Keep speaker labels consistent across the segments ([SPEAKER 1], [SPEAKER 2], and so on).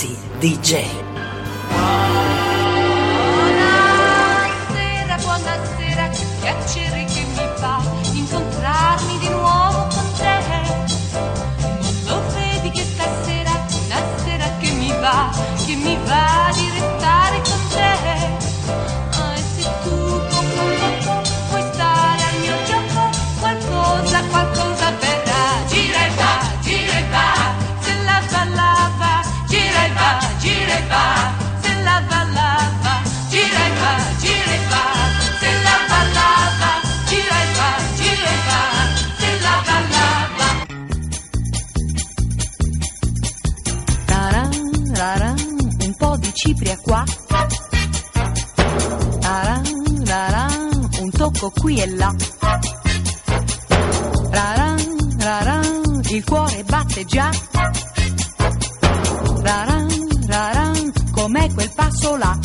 [SPEAKER 1] Assi DJ.
[SPEAKER 2] Tocco qui e là. Raran, raran, il cuore batte già. Raran, raran, com'è quel passo là?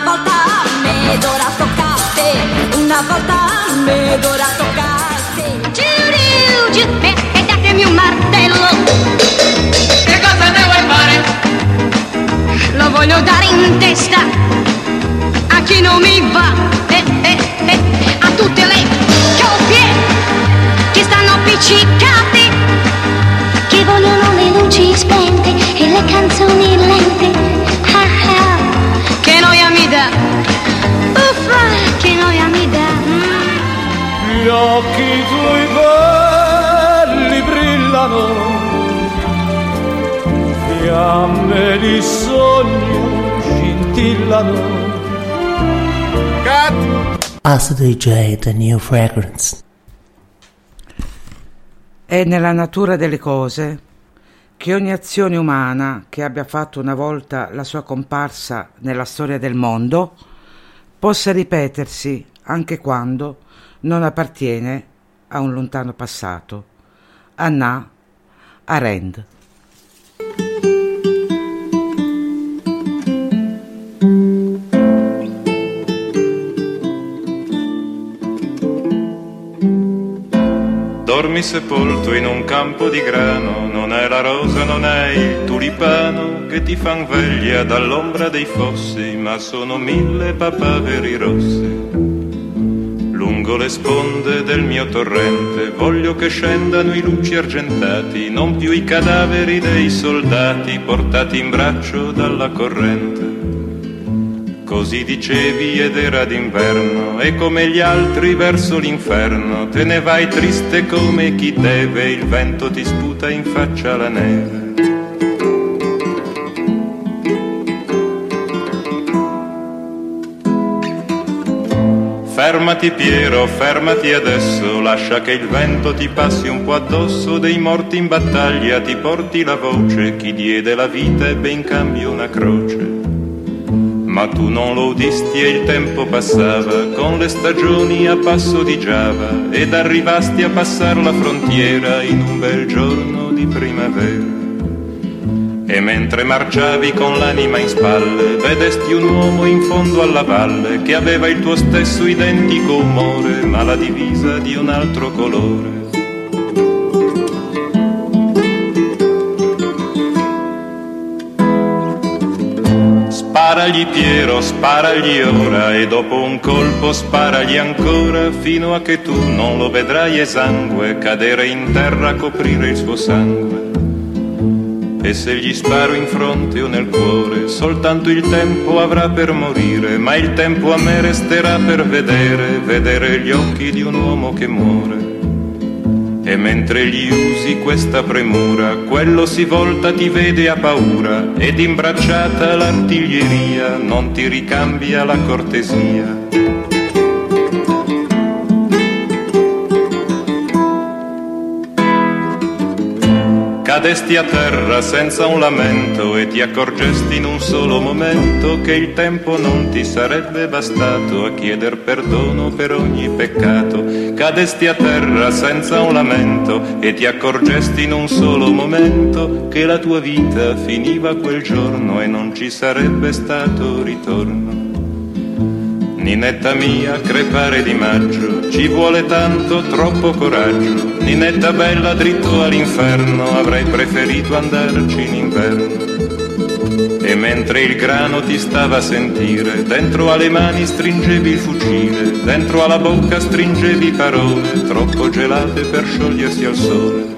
[SPEAKER 2] Una volta me d'ora tocca a te, una volta me d'ora tocca a te.
[SPEAKER 3] Giù, giù, e, datemi un martello.
[SPEAKER 4] Che cosa ne vuoi fare?
[SPEAKER 3] Lo voglio dare in testa a chi non mi va. E, e, e, a tutte le coppie che stanno appiccicate. Che vogliono le luci spente e le canzoni lente.
[SPEAKER 5] Occhi tuoi belli brillano, fiamme di sogno scintillano.
[SPEAKER 1] Assi DJ, the new fragrance.
[SPEAKER 6] È nella natura delle cose che ogni azione umana che abbia fatto una volta la sua comparsa nella storia del mondo possa ripetersi anche quando non appartiene a un lontano passato. Anna Arendt.
[SPEAKER 7] Dormi sepolto in un campo di grano, non è la rosa, non è il tulipano che ti fan veglia dall'ombra dei fossi, ma sono mille papaveri rossi. Lungo le sponde del mio torrente voglio che scendano i luci argentati, non più i cadaveri dei soldati portati in braccio dalla corrente. Così dicevi ed era d'inverno e come gli altri verso l'inferno te ne vai triste come chi deve, il vento ti sputa in faccia la neve. Fermati Piero, fermati adesso, lascia che il vento ti passi un po' addosso, dei morti in battaglia ti porti la voce, chi diede la vita ebbe in cambio una croce. Ma tu non lo udisti e il tempo passava. Con le stagioni a passo di Giava. Ed arrivasti a passar la frontiera in un bel giorno di primavera. E mentre marciavi con l'anima in spalle, vedesti un uomo in fondo alla valle che aveva il tuo stesso identico umore, ma la divisa di un altro colore. Sparagli Piero, sparagli ora e dopo un colpo sparagli ancora fino a che tu non lo vedrai esangue cadere in terra a coprire il suo sangue. E se gli sparo in fronte o nel cuore, soltanto il tempo avrà per morire, ma il tempo a me resterà per vedere, vedere gli occhi di un uomo che muore. E mentre gli usi questa premura, quello si volta, ti vede a paura, ed imbracciata l'artiglieria non ti ricambia la cortesia. Cadesti a terra senza un lamento e ti accorgesti in un solo momento che il tempo non ti sarebbe bastato a chieder perdono per ogni peccato. Cadesti a terra senza un lamento e ti accorgesti in un solo momento che la tua vita finiva quel giorno e non ci sarebbe stato ritorno. Ninetta mia, crepare di maggio, ci vuole tanto, troppo coraggio. Ninetta bella, dritto all'inferno, avrei preferito andarci in inverno. E mentre il grano ti stava a sentire, dentro alle mani stringevi il fucile, dentro alla bocca stringevi parole, troppo gelate per sciogliersi al sole.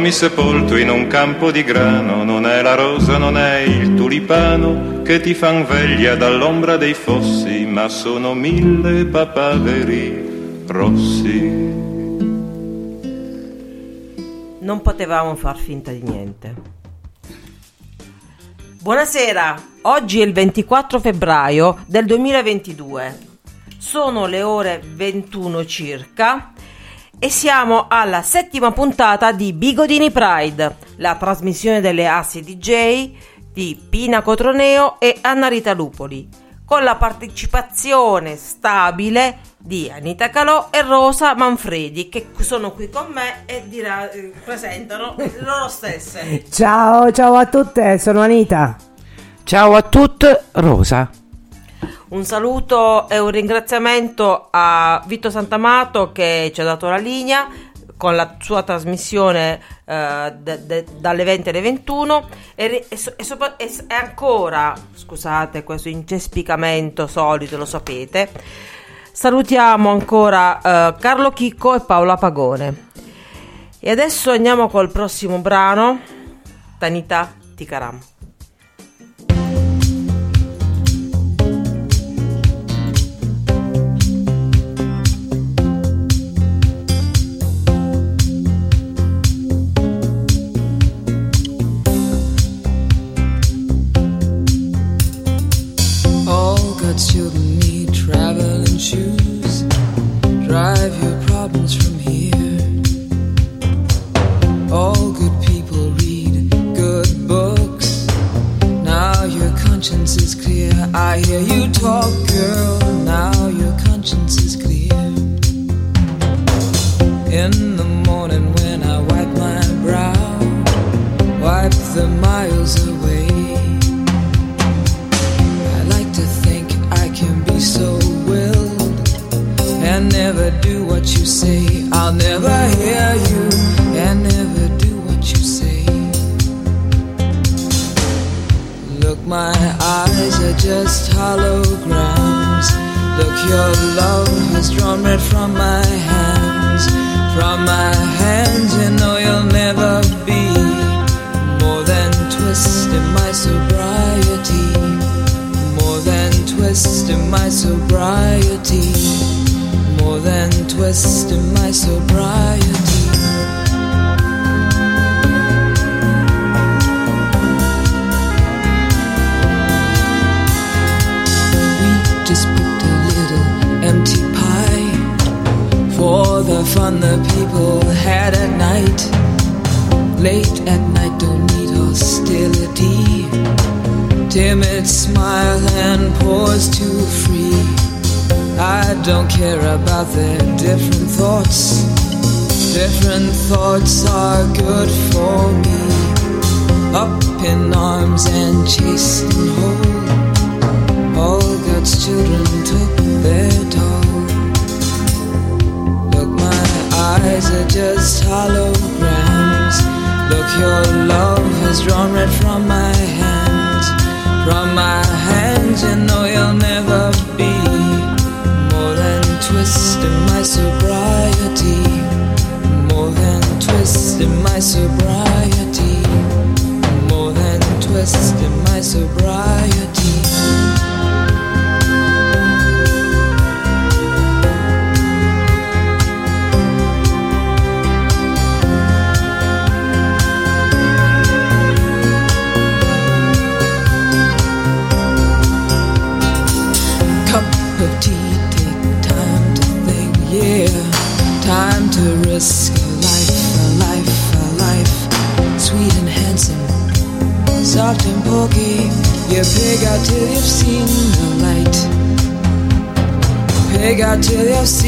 [SPEAKER 7] Dormi sepolto in un campo di grano, non è la rosa, non è il tulipano che ti fan veglia dall'ombra dei fossi, ma sono mille papaveri rossi.
[SPEAKER 8] Non potevamo far finta di niente. Buonasera, oggi è il 24 febbraio del 2022. Sono le ore 21 circa e siamo alla settima puntata di Bigodini Pride, la trasmissione delle assi DJ di Pina Cotroneo e Anna Rita Lupoli, con la partecipazione stabile di Anita Calò e Rosa Manfredi che sono qui con me e dirà, eh, presentano loro stesse.
[SPEAKER 9] Ciao, ciao a tutte, sono Anita.
[SPEAKER 6] Ciao a tutti, Rosa.
[SPEAKER 8] Un saluto e un ringraziamento a Vito Santamato che ci ha dato la linea con la sua trasmissione eh, de- de- dalle 20 alle 21 e, e so- e e ancora, scusate questo incespicamento solito, lo sapete, salutiamo ancora eh, Carlo Chicco e Paola Pagone. E adesso andiamo col prossimo brano, Tanita Tikaram.
[SPEAKER 10] Shoes. Drive your problems from here. All good people read good books. Now your conscience is clear. I hear you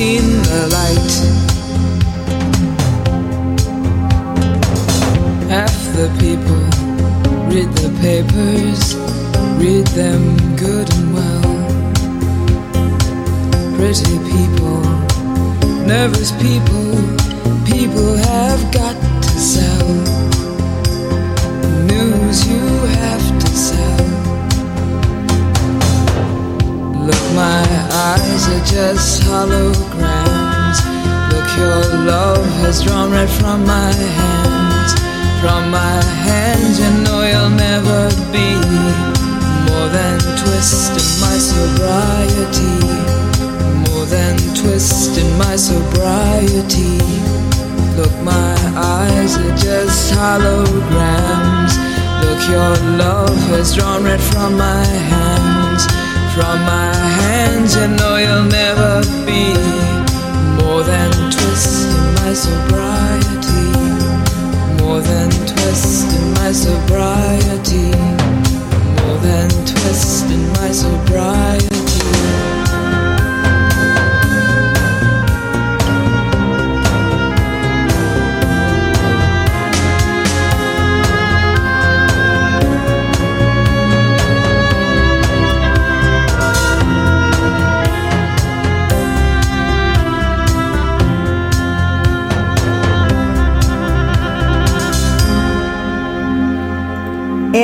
[SPEAKER 10] seen the light. Half the people read the papers, read them good and well. Pretty people, nervous people, people have got to sell. News you have to sell. Look, my eyes are just holograms. Has drawn red from my hands. From my hands, you know you'll never be more than twist in my sobriety. More than twist in my sobriety. Look, my eyes are just holograms. Look, your love has drawn red from my hands. From my hands, you know you'll never be more than twist my sobriety. More than twist in my sobriety. More than twist in my sobriety.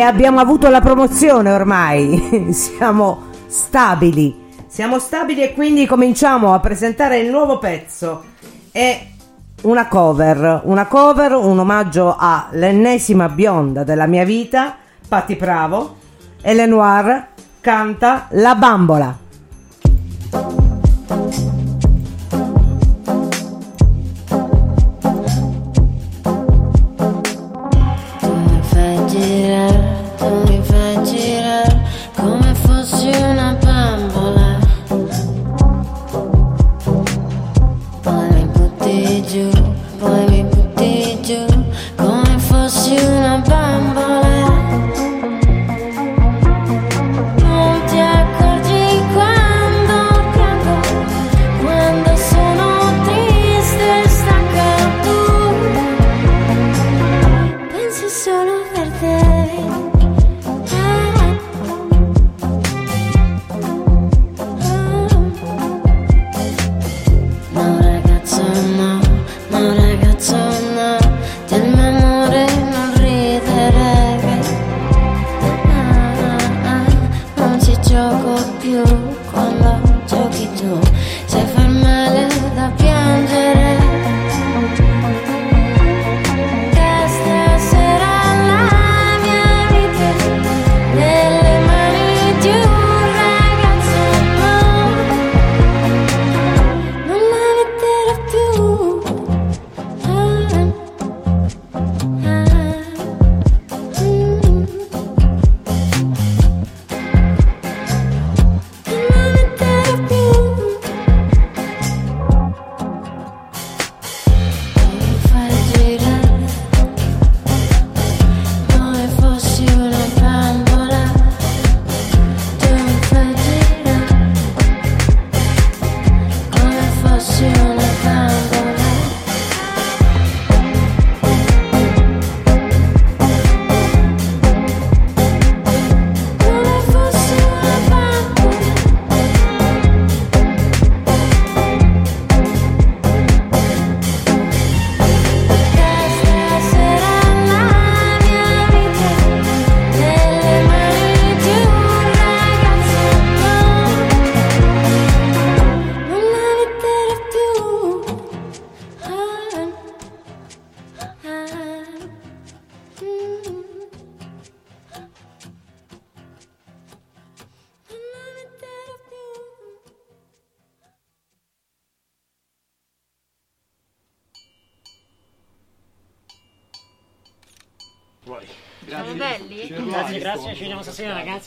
[SPEAKER 9] Abbiamo avuto la promozione ormai, siamo stabili. Siamo stabili e quindi cominciamo a presentare il nuovo pezzo. È una cover, una cover, un omaggio all'ennesima bionda della mia vita, Patti Bravo. E Lenoir canta La bambola.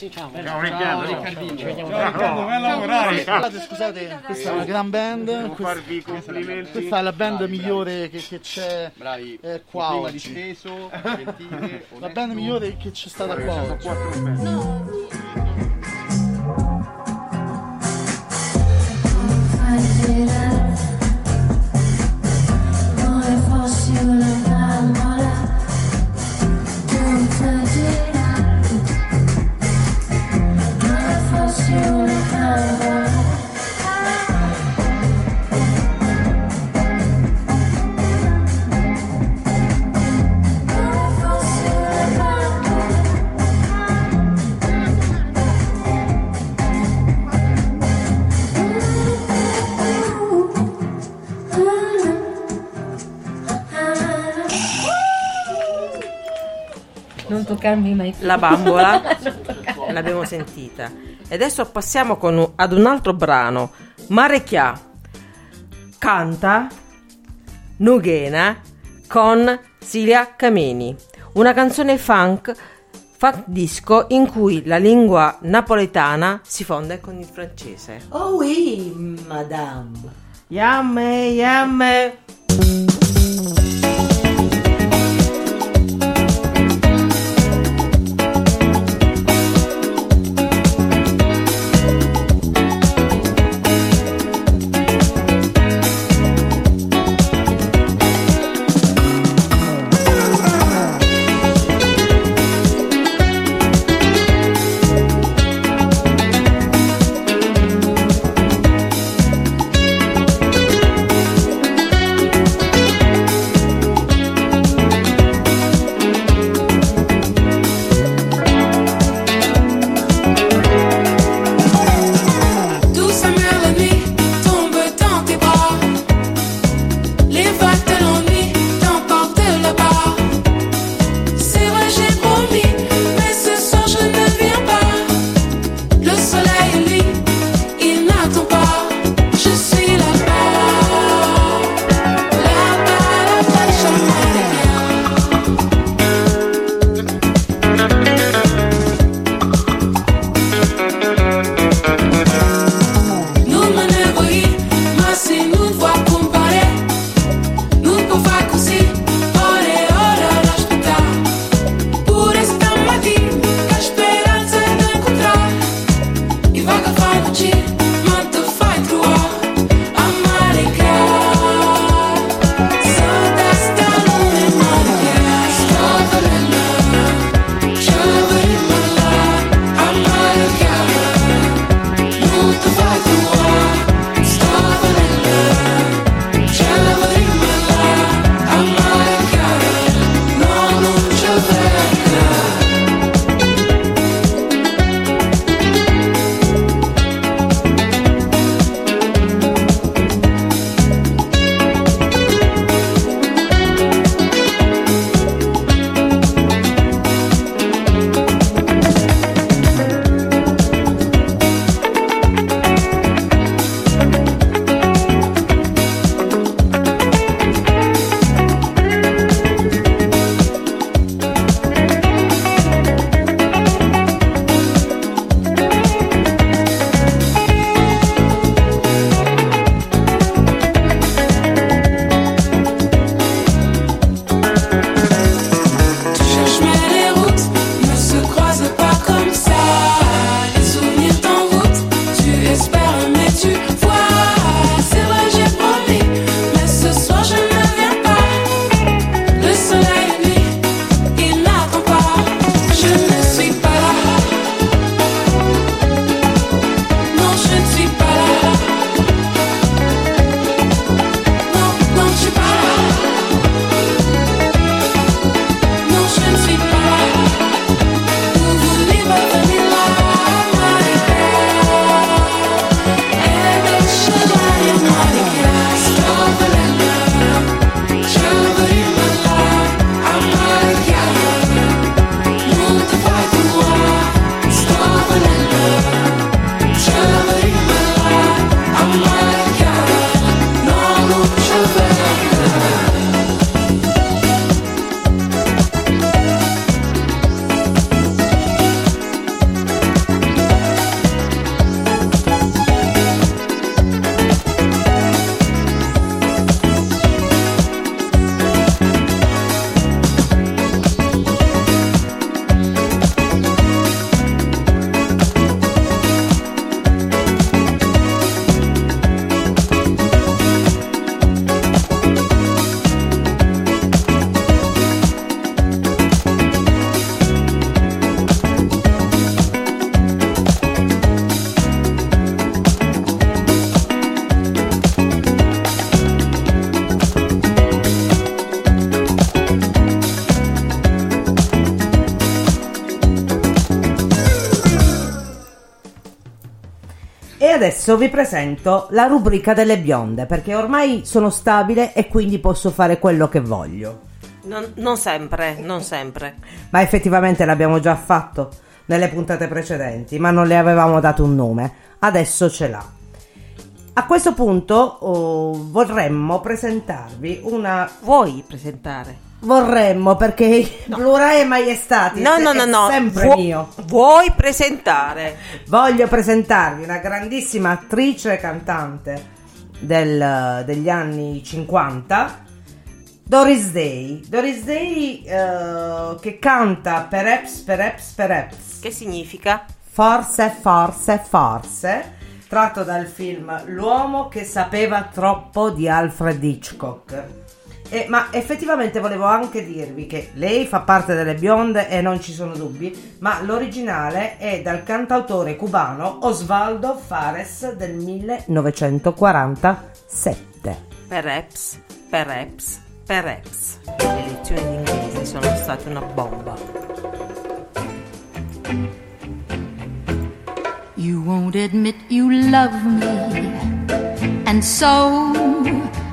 [SPEAKER 11] Ragazzi, ciao.
[SPEAKER 12] Ciao Riccardo.
[SPEAKER 11] Riccardino.
[SPEAKER 12] Ci vediamo. Ciao Riccardo, a lavorare. Scusate, scusate, questa è una gran band.
[SPEAKER 13] Farvi i complimenti.
[SPEAKER 12] questa è la band migliore che, che c'è
[SPEAKER 13] Bravi.
[SPEAKER 12] eh, qua oggi. La band migliore che c'è stata qua oggi.
[SPEAKER 14] Come
[SPEAKER 15] toccarmi mai più.
[SPEAKER 8] La bambola l'abbiamo sentita. E adesso passiamo con un- ad un altro brano. Marecchia canta Nughena con Silia Cameni. Una canzone funk, funk disco in cui la lingua napoletana si fonde con il francese.
[SPEAKER 16] Oh oui, madame.
[SPEAKER 8] Yamme, yamme.
[SPEAKER 9] Adesso vi presento la rubrica delle bionde perché ormai sono stabile e quindi posso fare quello che voglio.
[SPEAKER 8] Non, non sempre, non sempre.
[SPEAKER 9] Ma effettivamente l'abbiamo già fatto nelle puntate precedenti, ma non le avevamo dato un nome. Adesso ce l'ha. A questo punto oh, vorremmo presentarvi una.
[SPEAKER 8] Vuoi presentare?
[SPEAKER 9] Vorremmo perché il plurale maestati
[SPEAKER 8] No, no, no, no.
[SPEAKER 9] sempre
[SPEAKER 8] Vuo-
[SPEAKER 9] mio.
[SPEAKER 8] Vuoi presentare?
[SPEAKER 9] Voglio presentarvi una grandissima attrice e cantante del- degli anni 50, Doris Day. Doris Day eh, che canta Perhaps, Perhaps, Perhaps.
[SPEAKER 8] Che significa?
[SPEAKER 9] Forse, forse, forse, tratto dal film L'uomo che sapeva troppo di Alfred Hitchcock. E- ma effettivamente volevo anche dirvi che lei fa parte delle bionde e non ci sono dubbi, ma l'originale è dal cantautore cubano Osvaldo Fares del 1947.
[SPEAKER 8] Perhaps, perhaps, perhaps. Le lezioni di inglese sono state una bomba.
[SPEAKER 2] You won't admit you love me. And so,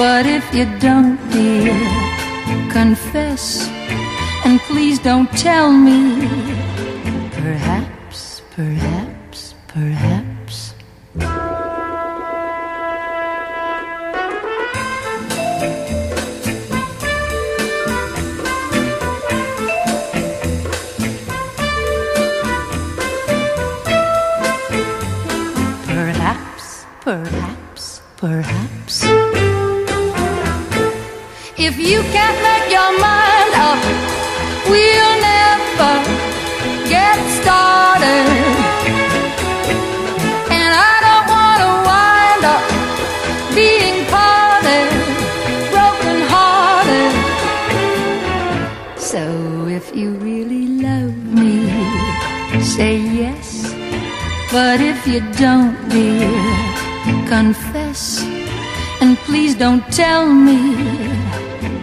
[SPEAKER 2] But if you don't, dear, confess. And please don't tell me. Say yes. But if you don't, dear, confess. And please don't tell me.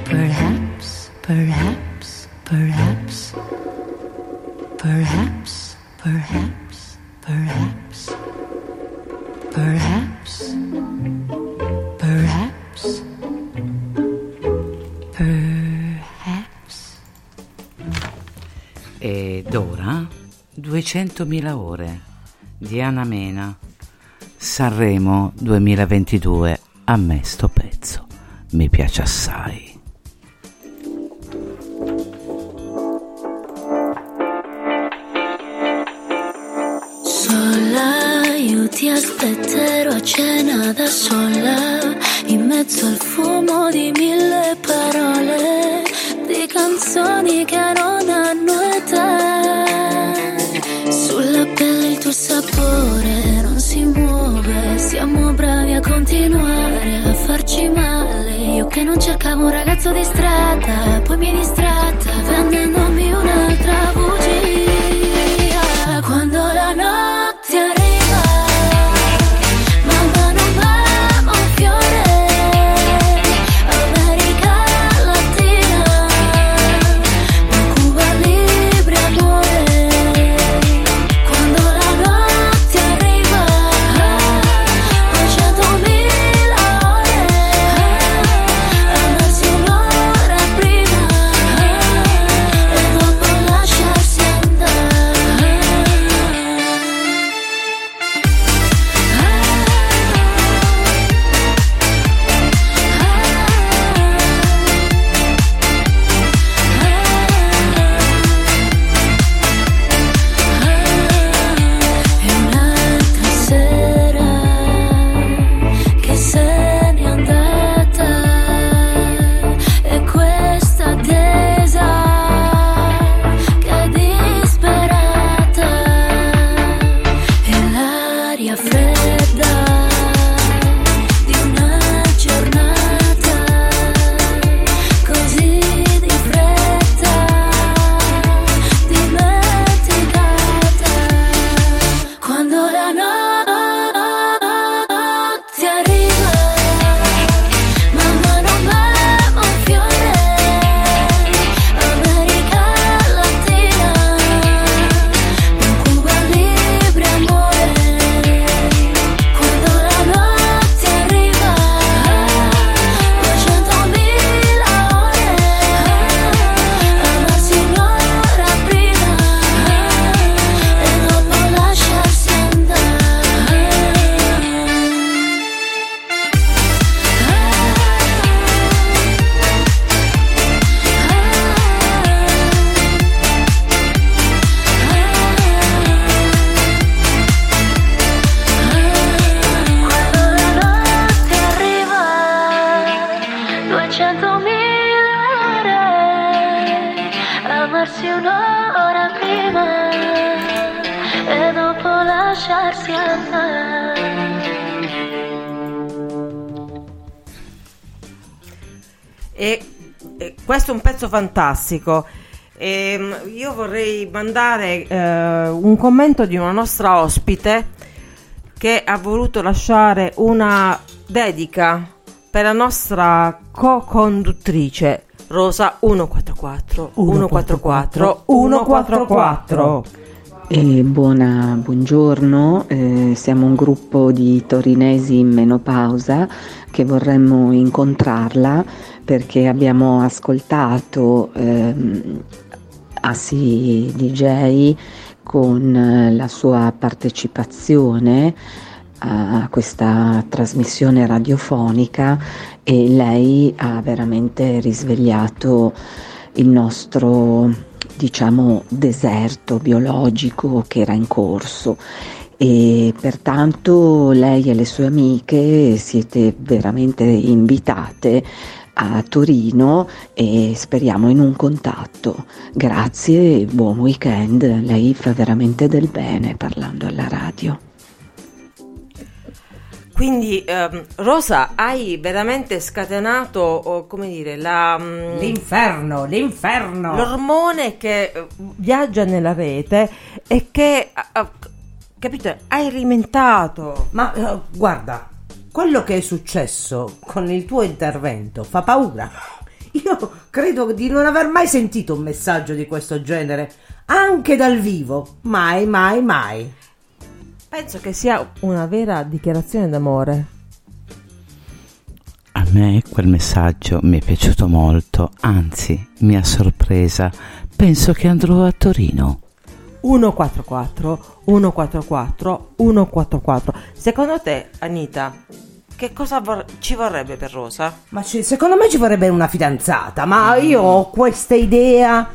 [SPEAKER 2] Perhaps, perhaps, perhaps. Perhaps, perhaps,
[SPEAKER 6] 200.000 ore. Diana Mena. Sanremo 2022. A me sto pezzo. Mi piace assai.
[SPEAKER 17] Sola, io ti aspetterò a cena da sola, in mezzo al fumo di mille parole, di canzoni che non hanno età. Sapore non si muove, siamo bravi a continuare a farci male. Io che non cercavo un ragazzo di strada, poi mi distratta, vendendomi un'altra bugia. Quando la notte
[SPEAKER 8] fantastico. Ehm, io vorrei mandare eh, un commento di una nostra ospite che ha voluto lasciare una dedica per la nostra co-conduttrice Rosa 144 144 144.
[SPEAKER 18] E buona, buongiorno, eh, siamo un gruppo di torinesi in menopausa che vorremmo incontrarla perché abbiamo ascoltato ehm, Assi DJ con eh, la sua partecipazione a questa trasmissione radiofonica e lei ha veramente risvegliato il nostro diciamo deserto biologico che era in corso. E pertanto lei e le sue amiche siete veramente invitate a Torino e speriamo in un contatto. Grazie e buon weekend, lei fa veramente del bene parlando alla radio.
[SPEAKER 8] Quindi ehm, Rosa, hai veramente scatenato, oh, come dire, la, mm,
[SPEAKER 9] L'inferno, l'inferno.
[SPEAKER 8] l'ormone che eh, viaggia nella rete e che, ah, ah, capito, hai alimentato.
[SPEAKER 9] Ma eh, guarda, quello che è successo con il tuo intervento fa paura. Io credo di non aver mai sentito un messaggio di questo genere, anche dal vivo. Mai, mai, mai.
[SPEAKER 8] Penso che sia una vera dichiarazione d'amore.
[SPEAKER 6] A me quel messaggio mi è piaciuto molto, anzi mi ha sorpresa. Penso che andrò a Torino.
[SPEAKER 8] 144 144 144. Secondo te, Anita, che cosa vor- ci vorrebbe per Rosa?
[SPEAKER 9] Ma ci- secondo me ci vorrebbe una fidanzata, ma io ho questa idea.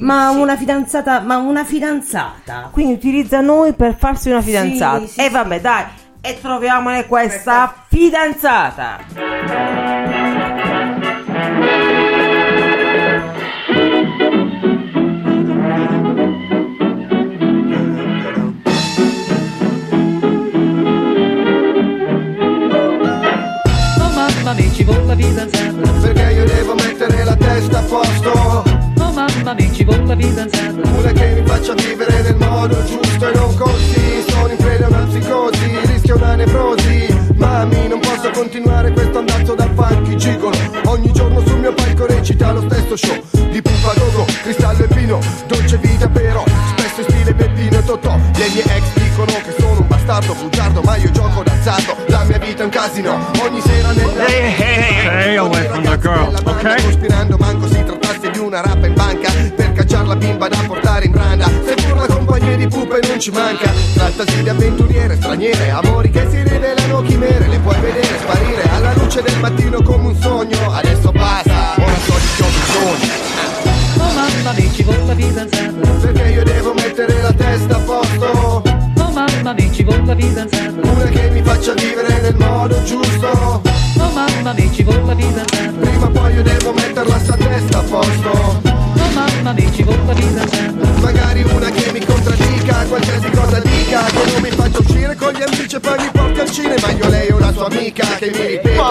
[SPEAKER 9] Ma una fidanzata, ma una fidanzata.
[SPEAKER 8] Quindi utilizza noi per farsi una fidanzata.
[SPEAKER 9] Sì, sì,
[SPEAKER 8] e
[SPEAKER 9] sì.
[SPEAKER 8] vabbè, dai, e troviamone questa fidanzata.
[SPEAKER 19] Vuole la fidanzata
[SPEAKER 20] Perché io devo mettere la testa a posto?
[SPEAKER 19] Oh mamma mia ci vuole la fidanzata
[SPEAKER 20] Una che mi faccia vivere nel modo giusto e non così. Sono in preda a una psicosi, rischio una nevrosi. Mami non posso continuare questo andazzo da funky gigolo Ogni giorno sul mio palco recita lo stesso show Di pupa gogo, cristallo e vino, dolce vita però Spesso in stile Peppino e Totò. Le mie ex dicono che sono un bastardo bugiardo Ma io gioco d'azzardo, la mia vita è un casino. Ogni sera
[SPEAKER 5] away from the girl, okay?
[SPEAKER 20] Cospirando manco si trattasse di una rappa in banca Per cacciare la bimba da portare in branda. Seppur la compagnia di pupe non ci manca Trattasi di avventuriere, straniere Amori che si rivelano chimere Le puoi vedere sparire alla luce del mattino come un sogno. Adesso basta, ora so di che ho bisogno
[SPEAKER 19] Oh mamma mia ci vuole la fidanzata
[SPEAKER 20] Perché io devo mettere la testa a posto?
[SPEAKER 19] Oh mamma mia ci vuole la fidanzata
[SPEAKER 20] Una che mi faccia vivere nel modo giusto Prima o poi io devo metterla sta testa a posto.
[SPEAKER 19] Oh mamma mia ci vuole la fidanzata
[SPEAKER 20] Magari una che mi contraddica Qualsiasi cosa dica Che non mi faccia uscire con gli amici e poi mi porti al cinema. Io lei è una sua amica che mi ripeta.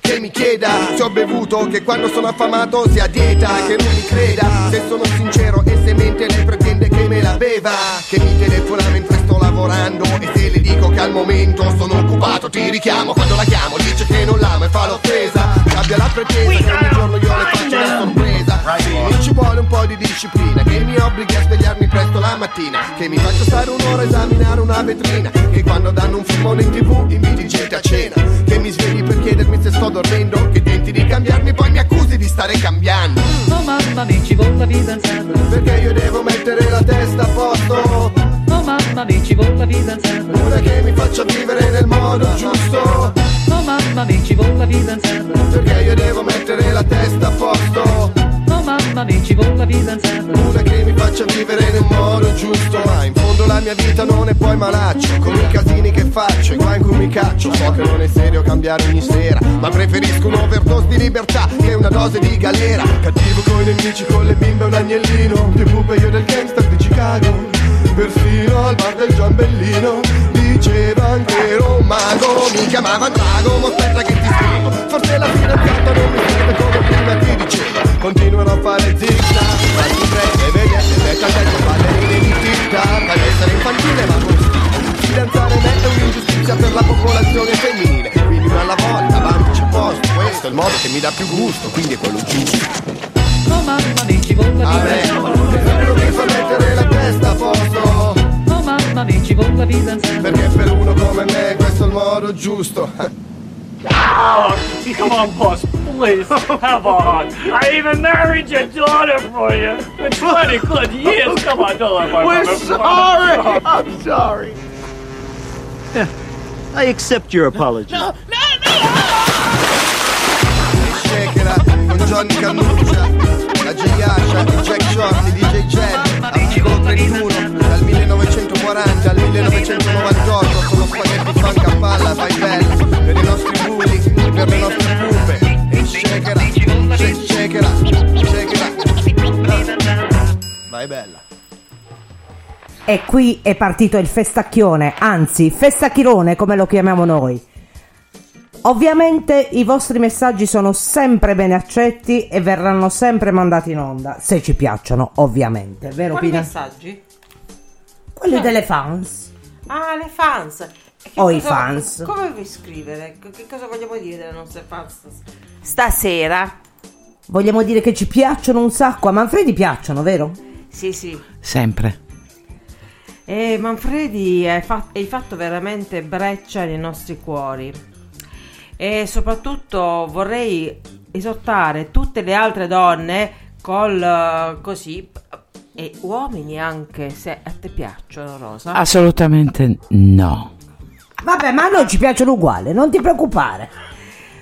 [SPEAKER 20] Che mi chieda se ho bevuto Che quando sono affamato sia a dieta Che non mi creda. Se sono sincero e se mente lei pretende che me la beva Che mi telefona mentre lavorando E se le dico che al momento sono occupato Ti richiamo quando la chiamo Dice che non l'amo e fa l'offesa. Che abbia la pretesa che ogni giorno io le faccio una sorpresa. Sì, mi ci vuole un po' di disciplina Che mi obblighi a svegliarmi presto la mattina Che mi faccia stare un'ora a esaminare una vetrina Che quando danno un filmone in tv inviti gente a cena Che mi svegli per chiedermi se sto dormendo Che tenti di cambiarmi poi mi accusi di stare cambiando.
[SPEAKER 19] Oh mamma mia ci vuole la fidanzata
[SPEAKER 20] Perché io devo mettere la testa a posto
[SPEAKER 19] mamma mia ci vuole la fidanzata
[SPEAKER 20] Una che mi faccia vivere nel modo giusto.
[SPEAKER 19] Oh mamma mia ci vuole la fidanzata
[SPEAKER 20] Perché io devo mettere la testa a posto.
[SPEAKER 19] Oh mamma mia ci vuole la fidanzata
[SPEAKER 20] Una che mi faccia vivere nel modo giusto. Ma in fondo la mia vita non è poi malaccio. Con i casini che faccio, i guai in cui mi caccio. So che non è serio cambiare ogni sera. Ma preferisco un'overdose di libertà che una dose di galera. Cattivo con i nemici, con le bimbe un agnellino. Più pupe io del gangster di Chicago Perfino al bar del Giambellino Diceva anche ero un mago Mi chiamava Drago, ma aspetta che ti spiego Forse la fidanzata non mi sente come prima ti dicevo Continuano a fare zigzag Fatti prende, vedete, metta a testa ballerine di tic Fai essere infantile ma con stile Fidanzare me un'ingiustizia per la popolazione femminile Quindi una alla volta, avanti c'è posto Questo è il modo che mi dà più gusto, quindi è quello giusto
[SPEAKER 19] Oh mamma mia ci vuole la
[SPEAKER 20] Vabbè,
[SPEAKER 19] fidanzata
[SPEAKER 20] non mi mettere la testa a posto
[SPEAKER 19] Oh mamma mia ci vuole la
[SPEAKER 20] Perché per uno come me questo è il modo giusto
[SPEAKER 21] Oh, come on, boss, please. Come on. I even married your daughter for you. For 20 good years. Come on, don't let my
[SPEAKER 22] We're
[SPEAKER 21] mother-
[SPEAKER 22] sorry. I'm sorry. Yeah, I accept your apology.
[SPEAKER 20] Shakera con Johnny Cannuccia Gigliascia, il Jack Short, il DJ Jen Articolo 31 Dal 1940 al 1998 Sono spaghetti funk a palla, vai bello Per i nostri bulli, per le nostre pupe E shakera, shake- shakera, shakera. Vai bella.
[SPEAKER 9] E qui è partito il festacchione, anzi festacchirone come lo chiamiamo noi. Ovviamente i vostri messaggi sono sempre ben accetti e verranno sempre mandati in onda, se ci piacciono, ovviamente, vero
[SPEAKER 8] Quali
[SPEAKER 9] Pina?
[SPEAKER 8] messaggi?
[SPEAKER 9] Quelli delle fans.
[SPEAKER 8] Ah, le fans. Che
[SPEAKER 9] O i
[SPEAKER 8] cosa-
[SPEAKER 9] fans.
[SPEAKER 8] Come vuoi scrivere? Che cosa vogliamo dire delle nostre fans? Stasera.
[SPEAKER 9] Vogliamo dire che ci piacciono un sacco, a Manfredi piacciono, vero?
[SPEAKER 8] Sì, sì.
[SPEAKER 6] Sempre.
[SPEAKER 8] E Manfredi hai fatto veramente breccia nei nostri cuori. E soprattutto vorrei esortare tutte le altre donne col eh, così e uomini anche se a te piacciono Rosa.
[SPEAKER 6] Assolutamente no.
[SPEAKER 9] Vabbè, ma a noi ci piacciono uguali, non ti preoccupare.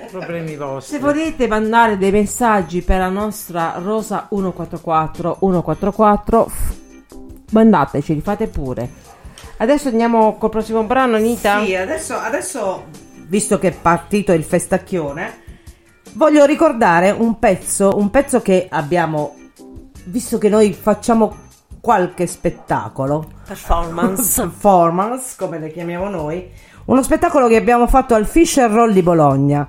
[SPEAKER 6] Problemi vostri.
[SPEAKER 8] Se volete mandare dei messaggi per la nostra Rosa 144 144 f- mandateceli, fate pure. Adesso andiamo col prossimo brano, Anita.
[SPEAKER 9] Sì, adesso, adesso, visto che è partito il festacchione, voglio ricordare un pezzo, un pezzo che abbiamo, visto che noi facciamo qualche spettacolo,
[SPEAKER 8] Performance.
[SPEAKER 9] performance, come le chiamiamo noi, uno spettacolo che abbiamo fatto al Fisher Roll di Bologna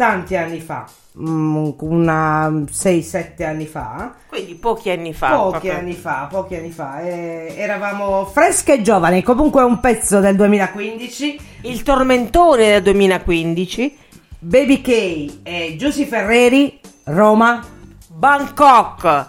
[SPEAKER 9] tanti anni fa, una 6-7 anni fa.
[SPEAKER 8] Quindi pochi anni fa.
[SPEAKER 9] Pochi
[SPEAKER 8] proprio.
[SPEAKER 9] anni fa, pochi anni fa. eh, eravamo fresche e giovani. Comunque è un pezzo del 2015.
[SPEAKER 8] Il tormentone del 2015.
[SPEAKER 9] Baby K e Giusy Ferreri, Roma.
[SPEAKER 8] Bangkok.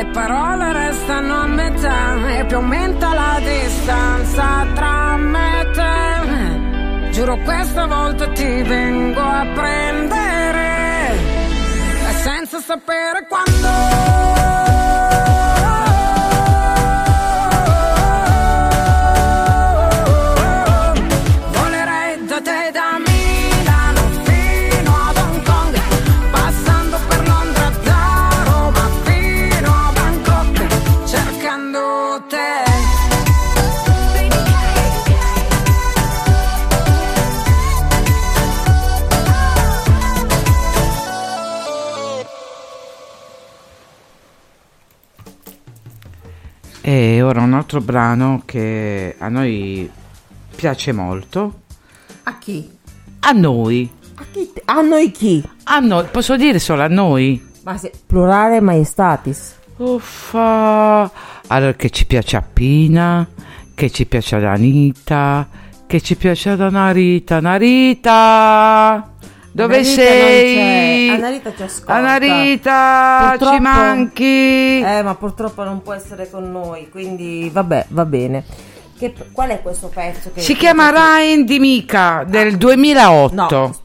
[SPEAKER 23] le parole restano a metà e più aumenta la distanza tra me e te. Giuro questa volta ti vengo a prendere senza sapere quando.
[SPEAKER 6] E ora un altro brano che a noi piace molto.
[SPEAKER 8] A chi?
[SPEAKER 6] A noi.
[SPEAKER 8] A, chi a noi chi?
[SPEAKER 6] A noi, posso dire solo a noi?
[SPEAKER 8] Ma se, plurale maestatis.
[SPEAKER 6] Uffa. Allora che ci piace a Pina, che ci piace ad Anita, che ci piace ad Anarita. Narita! Dove
[SPEAKER 8] Anarita
[SPEAKER 6] sei?
[SPEAKER 8] Anarita ci ascolta.
[SPEAKER 6] Anarita,
[SPEAKER 8] Purtroppo-
[SPEAKER 6] ci manchi.
[SPEAKER 8] Eh, ma purtroppo non può essere con noi, quindi vabbè, va bene. Che- qual è questo pezzo?
[SPEAKER 6] Si chiama Ryan di Mica del 2008.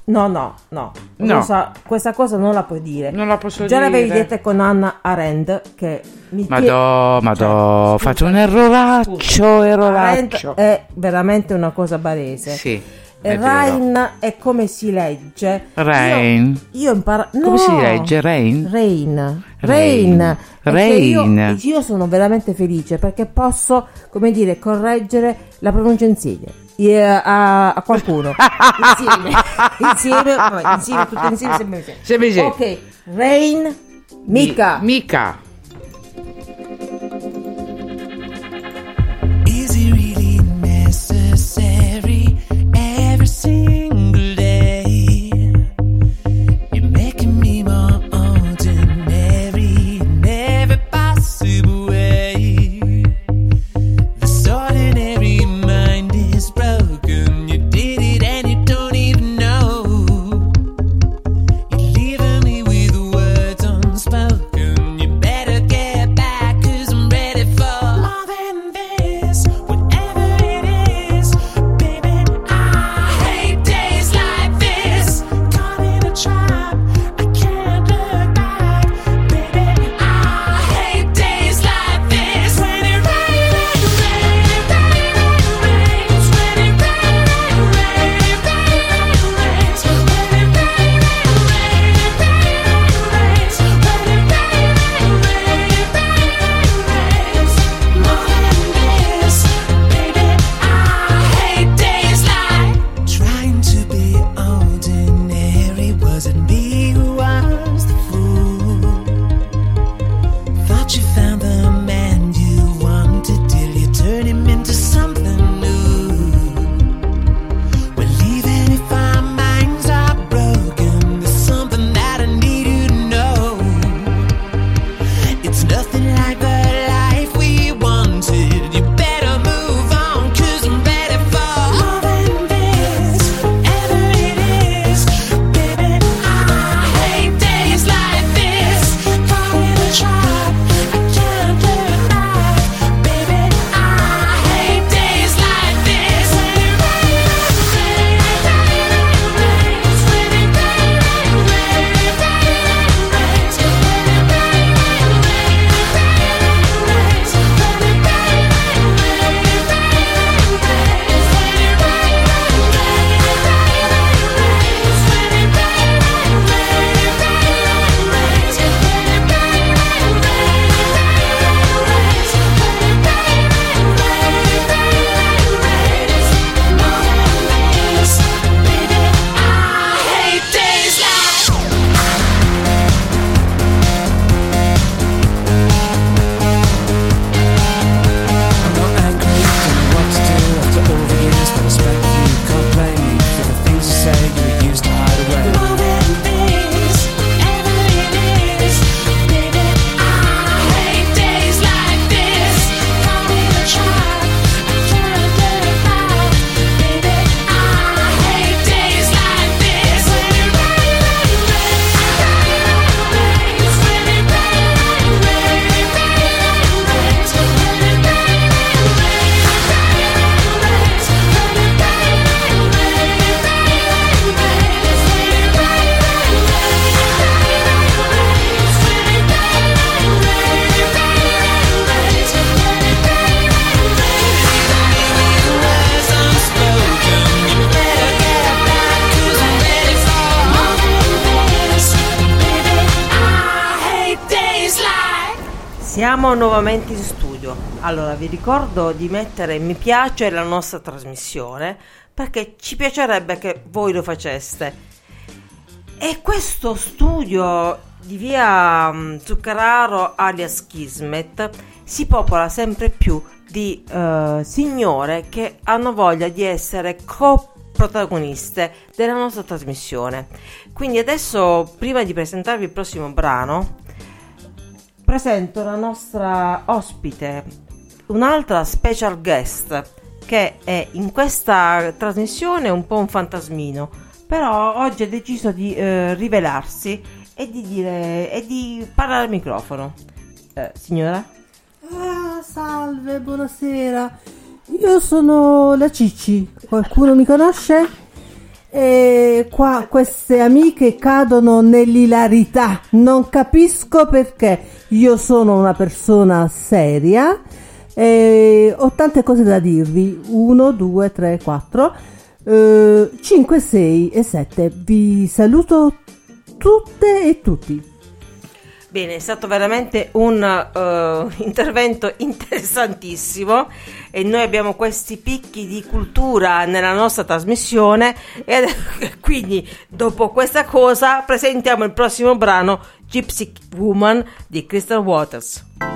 [SPEAKER 8] No, no, no.
[SPEAKER 6] No.
[SPEAKER 8] Non sa- questa cosa non la puoi dire.
[SPEAKER 6] Non la posso
[SPEAKER 8] Già
[SPEAKER 6] dire.
[SPEAKER 8] l'avevi detta con Anna Arend che mi
[SPEAKER 6] Madò, madò, ho fatto un erroraccio, erroraccio.
[SPEAKER 8] Arend è veramente una cosa barese.
[SPEAKER 6] Sì, Vero.
[SPEAKER 8] Rain è come si legge.
[SPEAKER 6] Rain.
[SPEAKER 8] Io, io imparo.
[SPEAKER 6] Come
[SPEAKER 8] no.
[SPEAKER 6] si legge? Rain?
[SPEAKER 8] Rain.
[SPEAKER 6] Rain.
[SPEAKER 8] Rain. Che Io,
[SPEAKER 6] Rain.
[SPEAKER 8] io sono veramente felice perché posso, come dire, correggere la pronuncia insieme. eh, A, a qualcuno insieme insieme vabbè, insieme tutti insieme sempre insieme.
[SPEAKER 6] Insieme.
[SPEAKER 8] ok Rain Mica
[SPEAKER 6] Mica
[SPEAKER 16] Is it really necessary every single
[SPEAKER 8] Allora, vi ricordo di mettere mi piace alla nostra trasmissione perché ci piacerebbe che voi lo faceste. E questo studio di via mm, Zuccararo alias Kismet si popola sempre più di eh, signore che hanno voglia di essere coprotagoniste della nostra trasmissione. Quindi adesso, prima di presentarvi il prossimo brano, presento la nostra ospite, un'altra special guest che è in questa trasmissione un po' un fantasmino, però oggi ha deciso di eh, rivelarsi e di dire e di parlare al microfono. Eh, signora?
[SPEAKER 24] Ah, salve, buonasera. Io sono la Cicci, qualcuno mi conosce? E qua queste amiche cadono nell'ilarità, non capisco perché. Io sono una persona seria e ho tante cose da dirvi. 1, 2, 3, 4, 5, 6 e 7. Vi saluto tutte e tutti.
[SPEAKER 8] Bene, è stato veramente un eh, intervento interessantissimo e noi abbiamo questi picchi di cultura nella nostra trasmissione e quindi dopo questa cosa presentiamo il prossimo brano Gypsy Woman di Crystal Waters.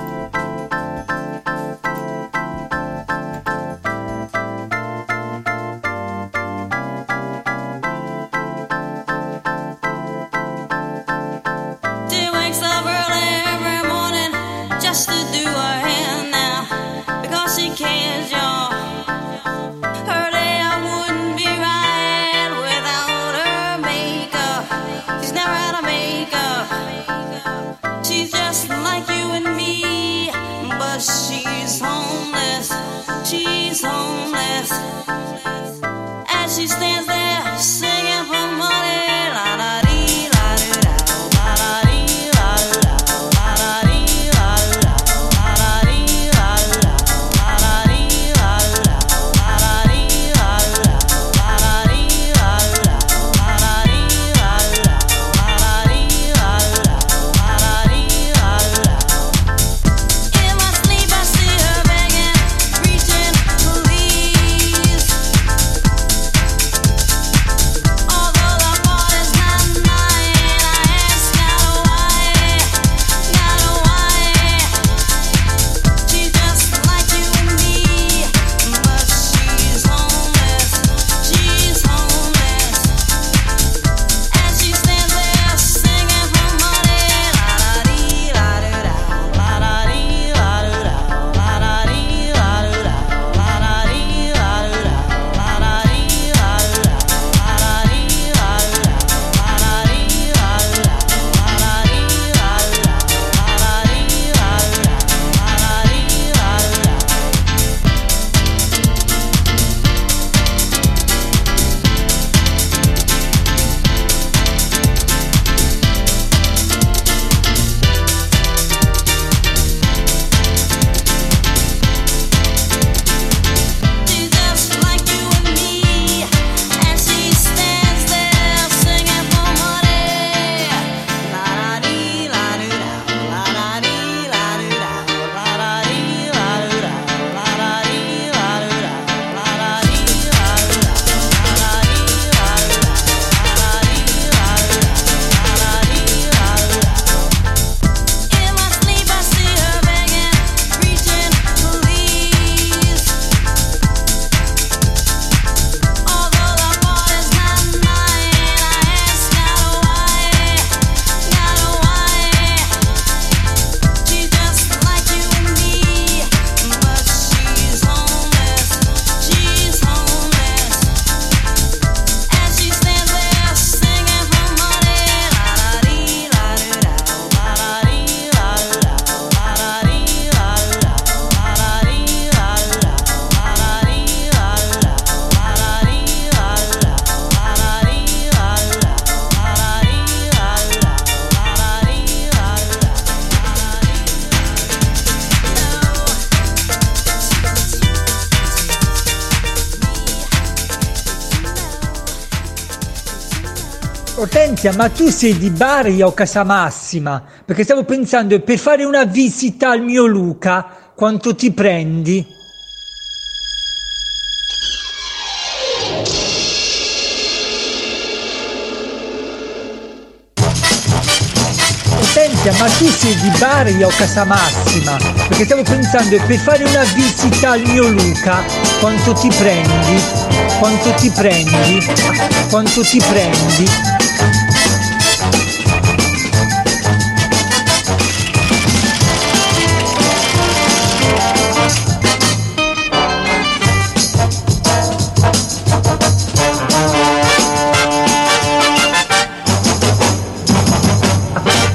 [SPEAKER 25] Ortensia, ma tu sei di Bari o Casamassima? Perché stavo pensando, per fare una visita al mio Luca, quanto ti prendi? Ortensia, ma tu sei di Bari o Casamassima? Perché stavo pensando, per fare una visita al mio Luca, quanto ti prendi? Quanto ti prendi? Quanto ti prendi?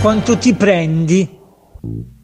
[SPEAKER 25] Quanto ti prendi?
[SPEAKER 26] Can't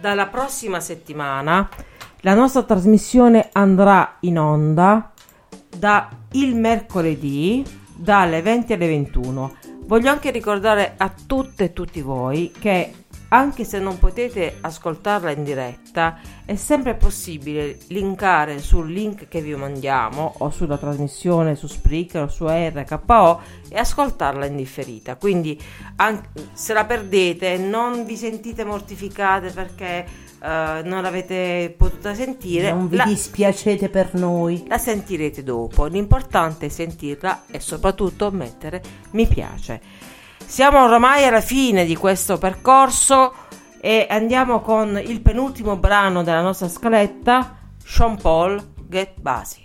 [SPEAKER 8] Dalla prossima settimana la nostra trasmissione andrà in onda da il mercoledì dalle 20 alle 21. Voglio anche ricordare a tutte e tutti voi che anche se non potete ascoltarla in diretta, è sempre possibile linkare sul link che vi mandiamo o sulla trasmissione su Spreaker o su RKO e ascoltarla in differita. Quindi an- se la perdete non vi sentite mortificate perché eh, non l'avete potuta sentire.
[SPEAKER 24] Non vi
[SPEAKER 8] la-
[SPEAKER 24] dispiacete per noi.
[SPEAKER 8] la sentirete dopo. L'importante è sentirla e soprattutto mettere mi piace. Siamo oramai alla fine di questo percorso e andiamo con il penultimo brano della nostra scaletta, Sean Paul, Get Basi.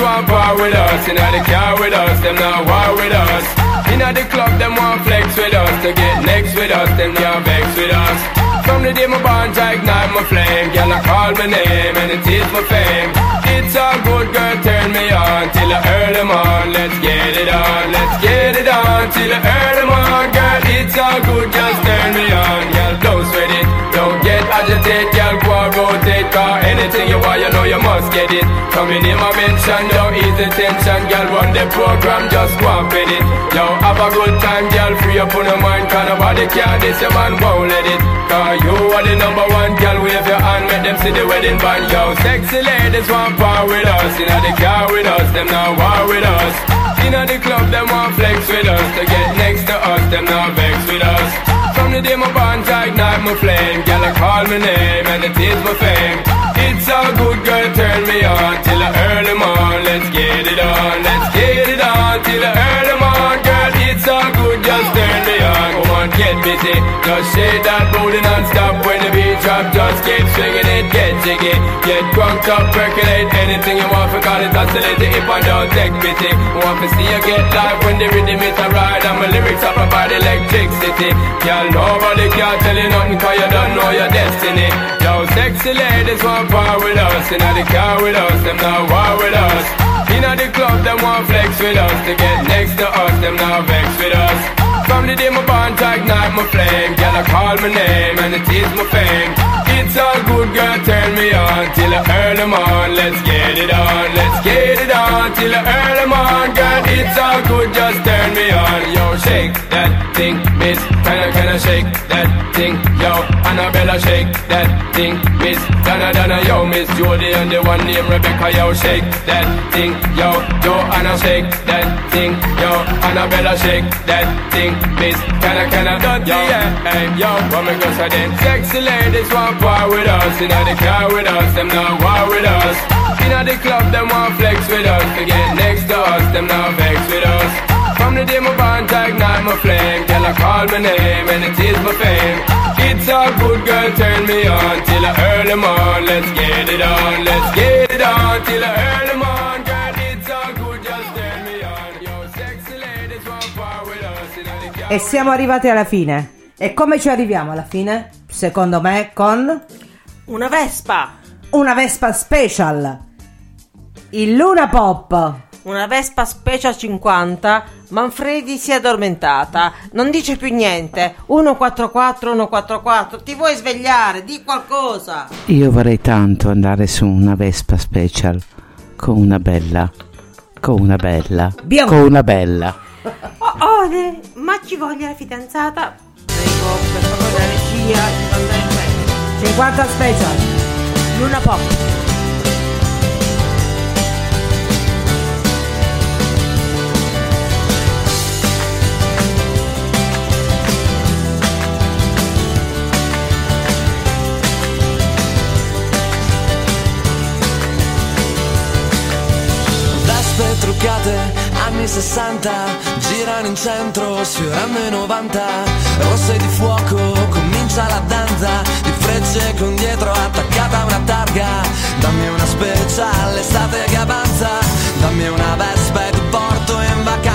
[SPEAKER 27] want part with us. Inna the car with us, them not war with us. Inna the club, them want flex with us. To get next with us, them can't vex with us. From the day my bond, I ignite my flame. Girl, I call my name and it is my fame. It's all good, girl, turn me on till I earn them on. Let's get it on, let's get it on till I earn them on. Girl, it's all good, just turn me on. Girl, don't sweat it, don't get agitated. Girl, go and rotate, cause anything you want, you know you must get it. Coming in my mention, don't ease the tension. Girl, run the program, just go and fit it. Yo, have a good time, girl, free up on your mind. Cause nobody can this, your man won't let it. Cause you are the number one, girl, wave your hand, make them see the wedding band. Yo, sexy ladies want part with us. Inna the car with us, them not war with us. Inna the club, them want flex with us. To get next to us, them not vex with us. From the day my bond, ignite my flame. Girl, I call my name and it is my fame. It's all good, girl, turn me on till I earn them on. Let's get it on, let's get it on till I earn them on. Girl, it's all good, just turn me on. Come on, get busy. Just shake that booty non-stop drop. Just keep swinging it, get jiggy. Get drunk up, percolate anything you want. Forgot it, oscillate it if I don't take pity. Want to see you get live when the rhythm is a ride. And my lyrics up about electricity. Girl, nobody can tell you nothing cause you don't know your destiny. Yo, sexy ladies want part with us. Inna the car with us, them not war with us. Inna the club, them want flex with us. To get next to us, them not vex with us. From the day my bond, ignite my flame. Girl, I call my name and it is my fame. It's all good, girl, turn me on till I earn them on. Let's get it on, let's get it on till I earn them on. Girl, it's all good, just turn me on. Yo, shake that thing, miss. Can I, can I shake that thing? Yo, Annabella, shake that thing, miss. Donna, Donna, yo, miss Jody and the one named Rebecca, yo, shake that thing. Yo, Joanna, shake that thing. Yo, Annabella, shake that thing, miss. Can I, can I, dirty, yeah, hey, yo, what me go say then? Sexy ladies want part with us, inna the car with us, them not war with us. Inna the club, them want flex with us, to get next to us, them not vex with us. From the day my bond, ignite my flame, girl, I call my name and it is my fame. It's all good, girl, turn me on till I earn them on. Let's get it on, let's get it on till I earn them on,
[SPEAKER 9] E siamo arrivati alla fine. E come ci arriviamo alla fine? Secondo me con
[SPEAKER 8] Una Vespa.
[SPEAKER 9] una Vespa Special. Il Luna Pop.
[SPEAKER 8] Una Vespa Special 50. Manfredi si è addormentata. Non dice più niente. 144 144. Ti vuoi svegliare? Di qualcosa.
[SPEAKER 6] Io vorrei tanto andare su una Vespa Special con una bella, con una bella,
[SPEAKER 8] Bianca.
[SPEAKER 6] con una bella.
[SPEAKER 8] Oh, ne- ma ci voglia la fidanzata? Prego, per favore, la regia di mandare il mail.
[SPEAKER 9] 50 Special.
[SPEAKER 8] Luna Pop.
[SPEAKER 28] Truccate, anni 60, girano in centro, sfiorando i 90, rosse di fuoco, comincia la danza, di frecce con dietro attaccata a una targa, dammi una special, l'estate che avanza, dammi una Vespa e ti porto in vacanza,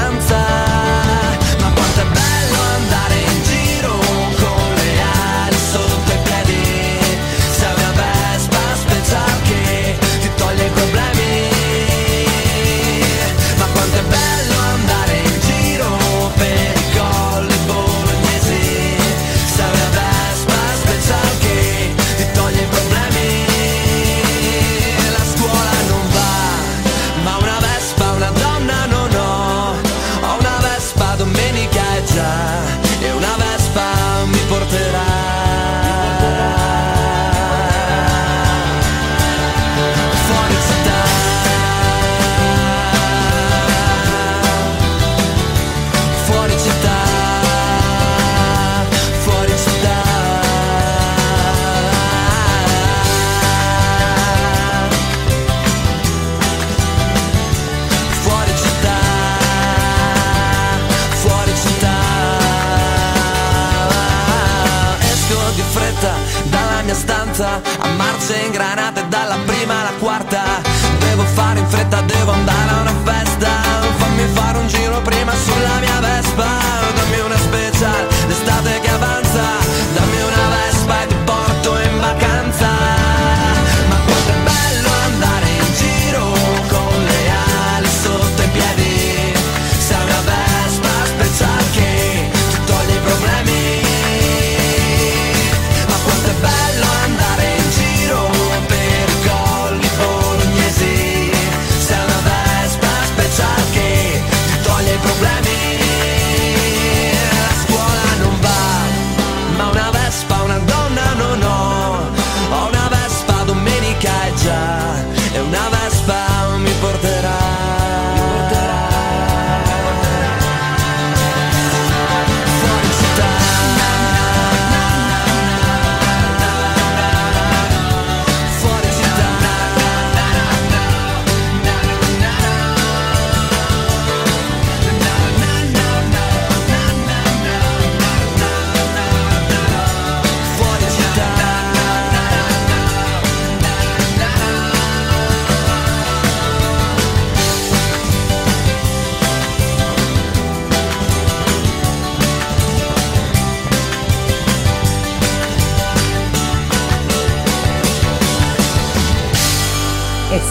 [SPEAKER 28] danza a marce ingranate dalla prima alla quarta. Devo fare in fretta, devo andare a una festa. Fammi fare un giro prima sulla mia Vespa. Dammi una special, l'estate che avanza.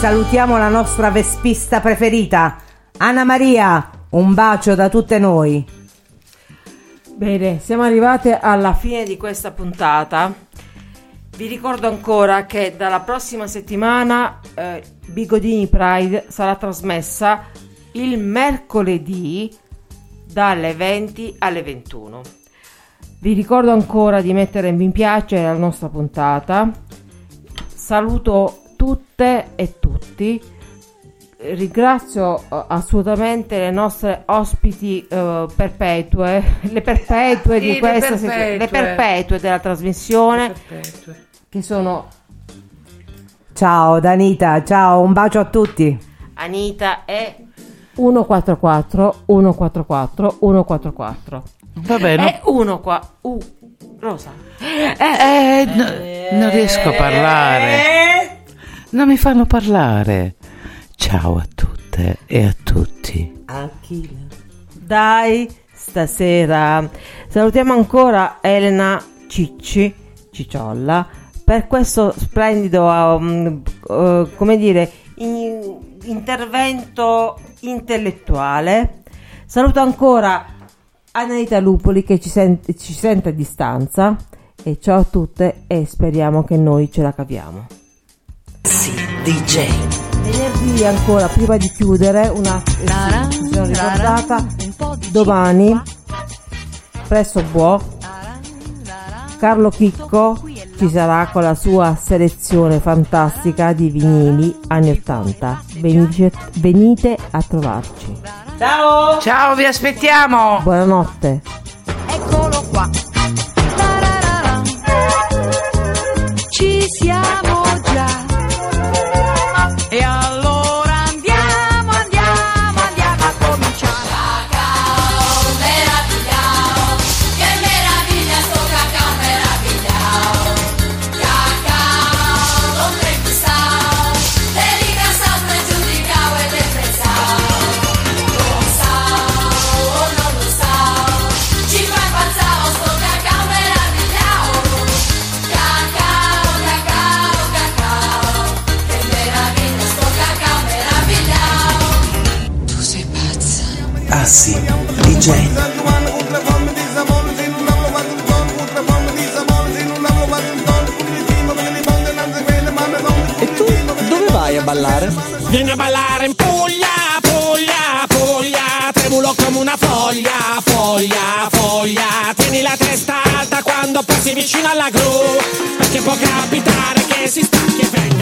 [SPEAKER 9] Salutiamo la nostra vespista preferita, Anna Maria. Un bacio da tutte noi.
[SPEAKER 8] Bene, siamo arrivate alla fine di questa puntata. Vi ricordo ancora che dalla prossima settimana eh, Bigodini Pride sarà trasmessa il mercoledì dalle 20 alle 21. Vi ricordo ancora di mettere mi piace alla nostra puntata. Saluto tutte e tutti. Ringrazio eh, assolutamente le nostre ospiti eh, perpetue, le perpetue
[SPEAKER 6] Sì,
[SPEAKER 8] di
[SPEAKER 6] le
[SPEAKER 8] questa settimana,
[SPEAKER 6] perpetue.
[SPEAKER 8] le perpetue della trasmissione, che sono
[SPEAKER 9] Ciao Danita, ciao, un bacio a tutti.
[SPEAKER 8] Anita e 144 144 144.
[SPEAKER 6] Va bene.
[SPEAKER 8] E uno qua. Uh, Rosa.
[SPEAKER 6] Eh, eh, no- non riesco a parlare. Non mi fanno parlare. Ciao a tutte e a tutti.
[SPEAKER 8] Dai, stasera salutiamo ancora Elena Cicci, Cicciolla, per questo splendido, um, uh, come dire, in- intervento intellettuale. Saluto ancora Anita Lupoli che ci sente, ci sente a distanza. E ciao a tutte e speriamo che noi ce la caviamo.
[SPEAKER 29] DJ.
[SPEAKER 8] Venerdì ancora, prima di chiudere, una eh, sì, mi sono ricordata, domani, presso Buo, Carlo Chicco ci sarà con la sua selezione fantastica di vinili anni 80. Venite, venite a trovarci.
[SPEAKER 6] Ciao! Ciao, vi aspettiamo!
[SPEAKER 8] Buonanotte.
[SPEAKER 2] Eccolo qua. Ci siamo
[SPEAKER 29] DJ.
[SPEAKER 30] E tu dove vai a ballare?
[SPEAKER 16] Vieni a ballare in Puglia, Puglia, Puglia Tremulo come una foglia, foglia, foglia Tieni la testa alta quando passi vicino alla gru Perché può capitare che si stacchi e venga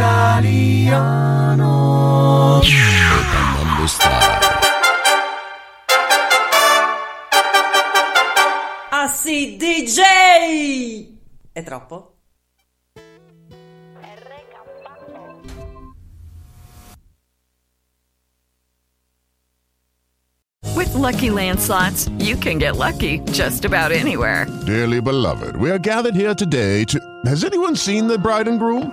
[SPEAKER 26] italiano.
[SPEAKER 31] Opa Mambo Style.
[SPEAKER 8] Ah sì, DJ! È troppo?
[SPEAKER 32] With Lucky Land slots, you can get lucky just about anywhere.
[SPEAKER 31] Dearly beloved, we are gathered here today to. Has anyone seen the bride and groom?